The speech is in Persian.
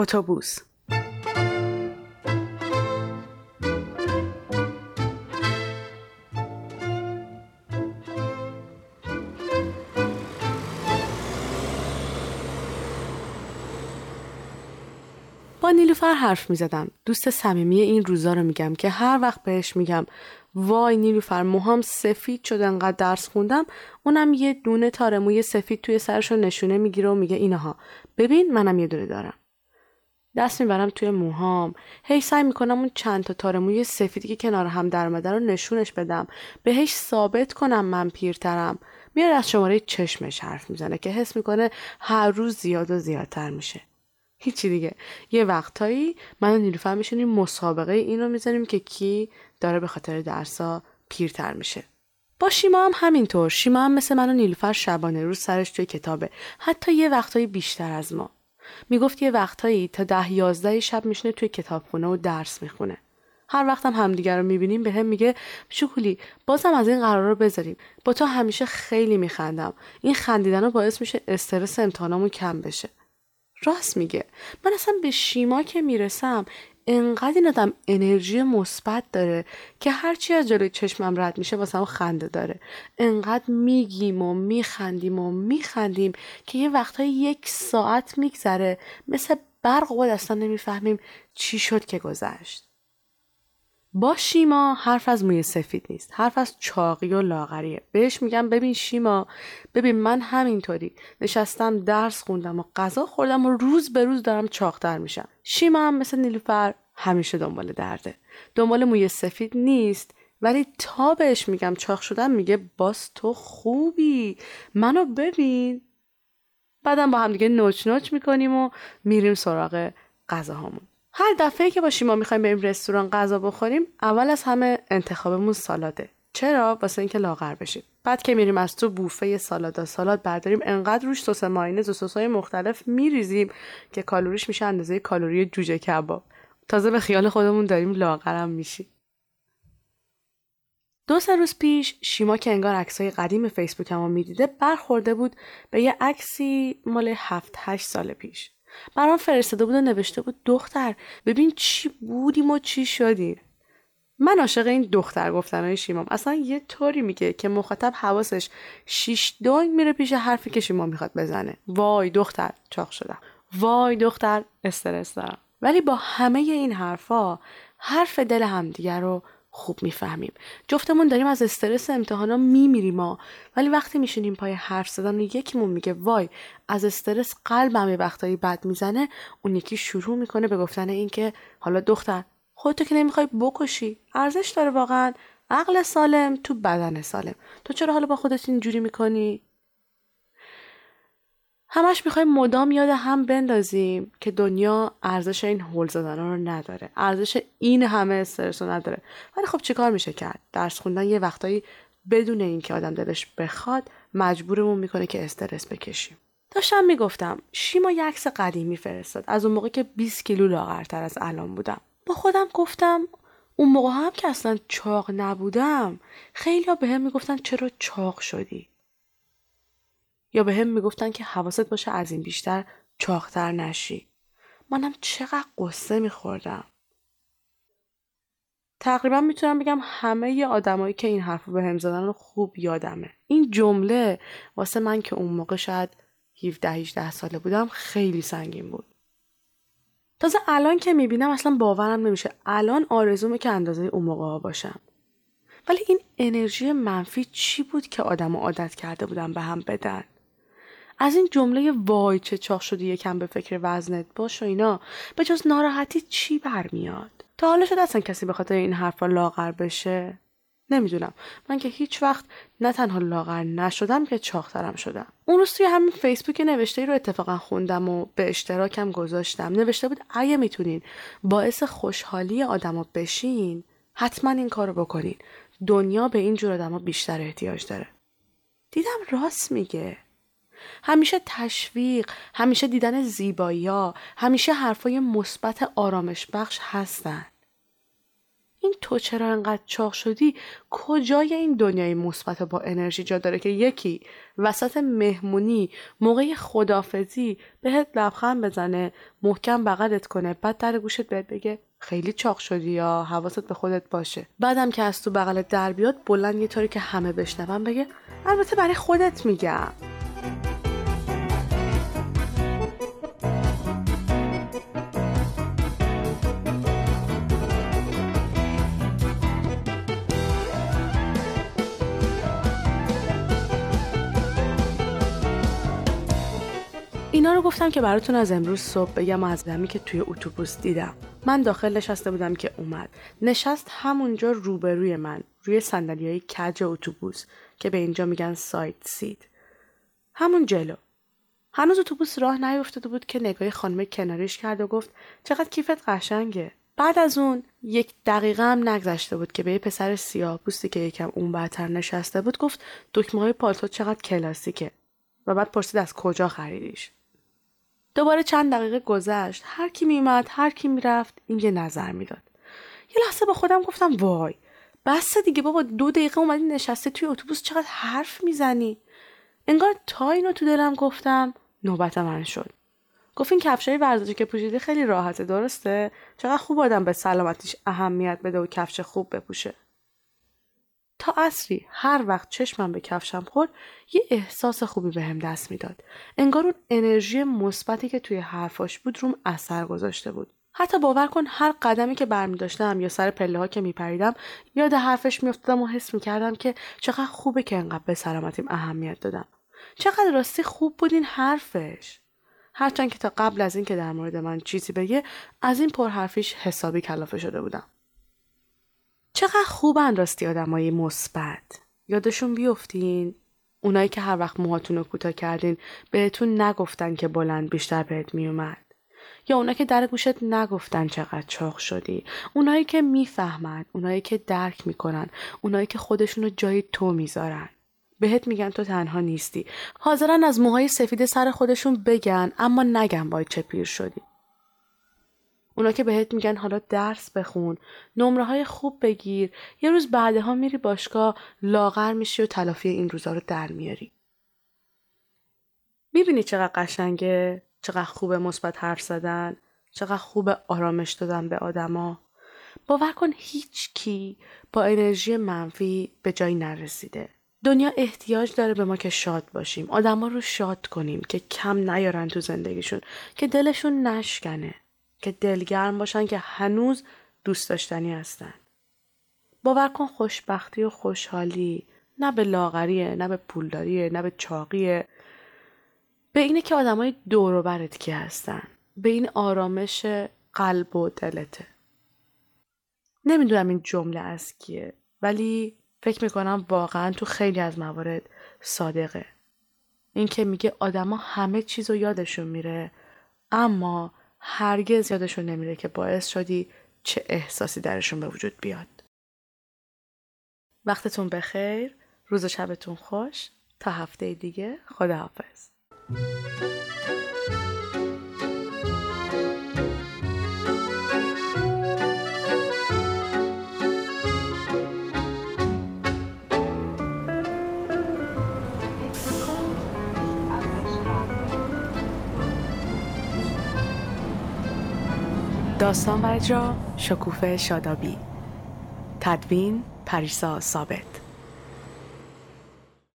اتوبوس. با نیلوفر حرف می زدم. دوست صمیمی این روزا رو میگم که هر وقت بهش میگم وای نیلوفر موهام سفید شد انقدر درس خوندم. اونم یه دونه تاره موی سفید توی سرش رو نشونه می‌گیره و میگه اینها. ببین منم یه دونه دارم. دست می‌برم توی موهام. هی سعی می‌کنم اون چند تا تار موی سفیدی که کنار هم در رو نشونش بدم. بهش ثابت کنم من پیرترم. میاد از شماره چشمش حرف می‌زنه که حس می‌کنه هر روز زیاد و زیادتر میشه. هیچی دیگه. یه وقتایی من و نیلوفر میشونیم مسابقه این رو می‌زنیم که کی داره به خاطر درسا پیرتر میشه. با شیما هم همینطور. شیما هم مثل من و نیلوفر شبانه روز سرش توی کتابه. حتی یه وقتایی بیشتر از ما. می‌گفت یه وقتایی تا ده یازده شب میشینه توی کتابخونه و درس می‌خونه. هر وقتم هم همدیگر رو می‌بینیم به هم میگه شکولی بازم از این قرار رو بذاریم. با تو همیشه خیلی میخندم. این خندیدن رو باعث میشه استرس امتحانامون کم بشه. راست میگه. من اصلا به شیما که می‌رسم انقدر این آدم انرژی مثبت داره که هرچی از جلوی چشمم رد میشه واسه خنده داره. انقدر میگیم و میخندیم و میخندیم که یه وقتهای یک ساعت میگذره مثل برق و اصلا نمی‌فهمیم چی شد که گذشت. با شیما حرف از موی سفید نیست. حرف از چاقی و لاغریه. بهش میگم ببین شیما ببین من همینطوری نشستم درس خوندم و غذا خوردم و روز به روز دارم چاقتر میشم. شیما هم مثل نیلوفر همیشه دنبال درده. دنبال موی سفید نیست ولی تا بهش میگم چاق شدم میگه باز تو خوبی. منو ببین. بعدم با هم دیگه نوچ نوچ می‌کنیم و میریم سراغ غذاهامون. هر دفعه که با شیما می‌خوایم بریم رستوران غذا بخوریم اول از همه انتخابمون سالاده. چرا؟ واسه اینکه لاغر بشیم. بعد که میریم از تو بوفه سالاد سالاد برداریم انقدر روش سس ماینز و سسهای مختلف میریزیم که کالوریش میشه اندازه کالری جوجه کباب. تازه به خیال خودمون داریم لاغرم میشیم. دو سه روز پیش شیما که انگار عکسای قدیم فیسبوکمو می‌دیده برخورده بود به یه عکسی مال هفت هشت سال پیش. برام فرستاده بود و نوشته بود دختر ببین چی بودیم و چی شدیم. من عاشق این دختر گفتنهای شیمام. اصلا یه طوری میگه که مخاطب حواسش شیش دنگ میره پیش حرفی که شیما می‌خواد بزنه. وای دختر چاق شدم. وای دختر استرس دارم. ولی با همه این حرفا حرف دل همدیگه رو خوب می‌فهمیم. جفتمون داریم از استرس امتحانا میمیریم ما ولی وقتی میشینیم پای حرف زدن و یکیمون میگه وای از استرس قلبم یه وقتایی بد می‌زنه. اون یکی شروع می‌کنه به گفتن اینکه حالا دختر خودتو که نمی‌خوای بکشی ارزش داره واقعا. عقل سالم تو بدن سالم. تو چرا حالا با خودت اینجوری می‌کنی؟ همش می‌خوایم مدام یاد هم بندازیم که دنیا ارزش این هول زدن رو نداره. ارزش این همه استرس رو نداره. ولی خب چیکار میشه کرد؟ درس خوندن یه وقتایی بدون اینکه آدم دلش بخواد مجبورمون می‌کنه که استرس بکشیم. داشتم می‌گفتم شیما یه عکس قدیمی فرستاد از اون موقع که 20 کیلو لاغرتر از الان بودم. با خودم گفتم اون موقع هم که اصلا چاق نبودم خیلی ها به هم می‌گفتن چرا چاق شدی؟ یا به هم می‌گفتن که حواست باشه از این بیشتر چاختر نشی. منم چقدر قصه میخوردم. تقریبا می‌تونم بگم همه آدمایی که این حرف رو به هم زدن رو خوب یادمه. این جمله واسه من که اون موقع شاید 17 18 ساله بودم خیلی سنگین بود. تازه الان که می‌بینم اصلا باورم نمیشه. الان آرزومه که اندازه اون موقع باشم. ولی این انرژی منفی چی بود که آدم عادت کرده بودن به هم بدن؟ از این جمله وای چه چاق شدی یکم به فکر وزنت باش و اینا. به جز ناراحتی چی برمیاد؟ تا حالا شده اصلا کسی به خاطر این حرفا لاغر بشه؟ نمی‌دونم. من که هیچ وقت نه تنها لاغر نشدم که چاخترم شدم. اون روز توی همین فیسبوک نوشته ای رو اتفاقا خوندم و به اشتراکم گذاشتم. نوشته بود اگه می‌تونین باعث خوشحالی آدما بشین حتما این کارو بکنین. دنیا به این جور آدما بیشتر احتیاج داره. دیدم راست میگه. همیشه تشویق همیشه دیدن زیبایی ها همیشه حرفای مثبت آرامش بخش هستن. این تو چرا انقدر چاق شدی؟ کجای این دنیای مثبت با انرژی جا داره که یکی وسط مهمونی موقع خدافزی بهت لبخند بزنه محکم بغلت کنه بعد در گوشت بهت بگه خیلی چاق شدی یا حواست به خودت باشه. بعدم که از تو بغلت در بیاد بلند یه طوری که همه بشنون بگه. البته برای خودت میگم. اینا رو گفتم که براتون از امروز صبح بگم از دمی که توی اتوبوس دیدم. من داخل نشسته بودم که اومد. نشست همونجا روبروی من روی صندلی های کج اتوبوس که به اینجا میگن سایت سید. همون جلو. هنوز اتوبوس راه نیفتاده بود که نگاه خانم کناریش کرد و گفت چقدر کیفت قشنگه. بعد از اون یک دقیقه هم نگذشته بود که به یه پسر سیاه پوستی که یکم اون برتر نشسته بود گفت دکمه های پالتو چقدر کلاسیکه. و بعد پرسید از کجا خریدیش. دوباره چند دقیقه گذشت. هر کی میومد هر کی می‌رفت این یه نظر می‌داد. یه لحظه با خودم گفتم وای بس دیگه بابا دو دقیقه اومدی نشسته توی اتوبوس چقدر حرف می‌زنی؟ انگار تا اینو تو دلم گفتم نوبت من شد. گفت این کفشای ورزشی که پوشیدی خیلی راحته درسته؟ چقدر خوب آدم به سلامتیش اهمیت بده و کفش خوب بپوشه. تا اصری هر وقت چشمم به کفشم خورد یه احساس خوبی بهم به دست می‌داد. انگار اون انرژی مثبتی که توی حرفاش بود روم اثر گذاشته بود. حتی باور کن هر قدمی که برمی داشتم یا سر پله ها که میپریدم یاد حرفش میافتادم و حس می‌کردم که چقدر خوبه که انقدر به سلامتیم اهمیت دادم. چقدر راستی خوب بود این حرفش. هرچند که تا قبل از اینکه در مورد من چیزی بگه از این پرحرفیش حسابی کلافه شده بودم. چقدر خوبن راستی آدمای مثبت. یادشون بیفتین؟ اونایی که هر وقت موهاتون رو کوتاه کردین بهتون نگفتن که بلند بیشتر بهت میومد. یا اونایی که در گوشت نگفتن چقدر چاق شدی. اونایی که می‌فهمن اونایی که درک می‌کنن اونایی که خودشون رو جای تو می‌ذارن. بهت میگن تو تنها نیستی. حاضرن از موهای سفید سر خودشون بگن اما نگن باید چه پیر شدی. اونا که بهت میگن حالا درس بخون نمره های خوب بگیر یه روز بعدها میری باشگاه لاغر میشی و تلافی این روزا رو در میاری. می‌بینی چقدر قشنگه چقدر خوب مثبت حرف زدن چقدر خوب آرامش دادن به آدما. باور کن هیچ کی با انرژی منفی به جایی نرسیده. دنیا احتیاج داره به ما که شاد باشیم. آدما رو شاد کنیم که کم نیارن تو زندگیشون که دلشون نشکنه. که دلگرم باشن که هنوز دوست داشتنی هستن. باور کن خوشبختی و خوشحالی نه به لاغریه نه به پولداریه نه به چاقیه. به اینه که آدمای دور و برت کی هستن. به این آرامش قلب و دلته. نمی‌دونم این جمله از کیه ولی فکر می‌کنم واقعا تو خیلی از موارد صادقه. این که میگه آدما همه چیز رو یادشون میره اما هرگز یادشون نمیره که باعث شدی چه احساسی درشون به وجود بیاد. وقتتون بخیر، روز و شبتون خوش، تا هفته دیگه خداحافظ. داستان و اجرا شکوفه شادابی. تدوین پریسا ثابت.